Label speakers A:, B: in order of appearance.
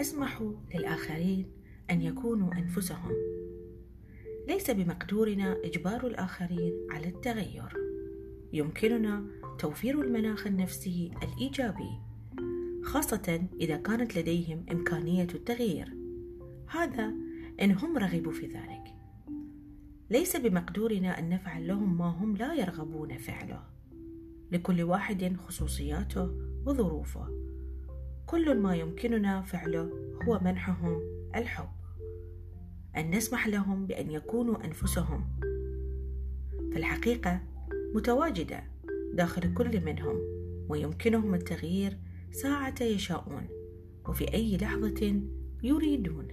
A: نسمح للآخرين أن يكونوا أنفسهم. ليس بمقدورنا إجبار الآخرين على التغير. يمكننا توفير المناخ النفسي الإيجابي خاصة إذا كانت لديهم إمكانية التغيير. هذا إن هم رغبوا في ذلك. ليس بمقدورنا أن نفعل لهم ما هم لا يرغبون فعله. لكل واحد خصوصياته وظروفه. كل ما يمكننا فعله هو منحهم الحب. أن نسمح لهم بأن يكونوا أنفسهم. فالحقيقة متواجدة داخل كل منهم ويمكنهم التغيير ساعة يشاءون وفي أي لحظة يريدون.